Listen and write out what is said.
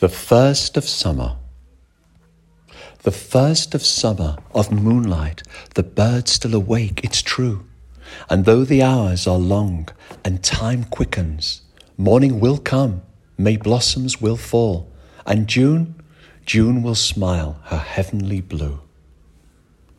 The first of summer. The first of summer, of moonlight, the birds still awake, it's true. And though the hours are long and time quickens, morning will come, May blossoms will fall, and June, June will smile her heavenly blue.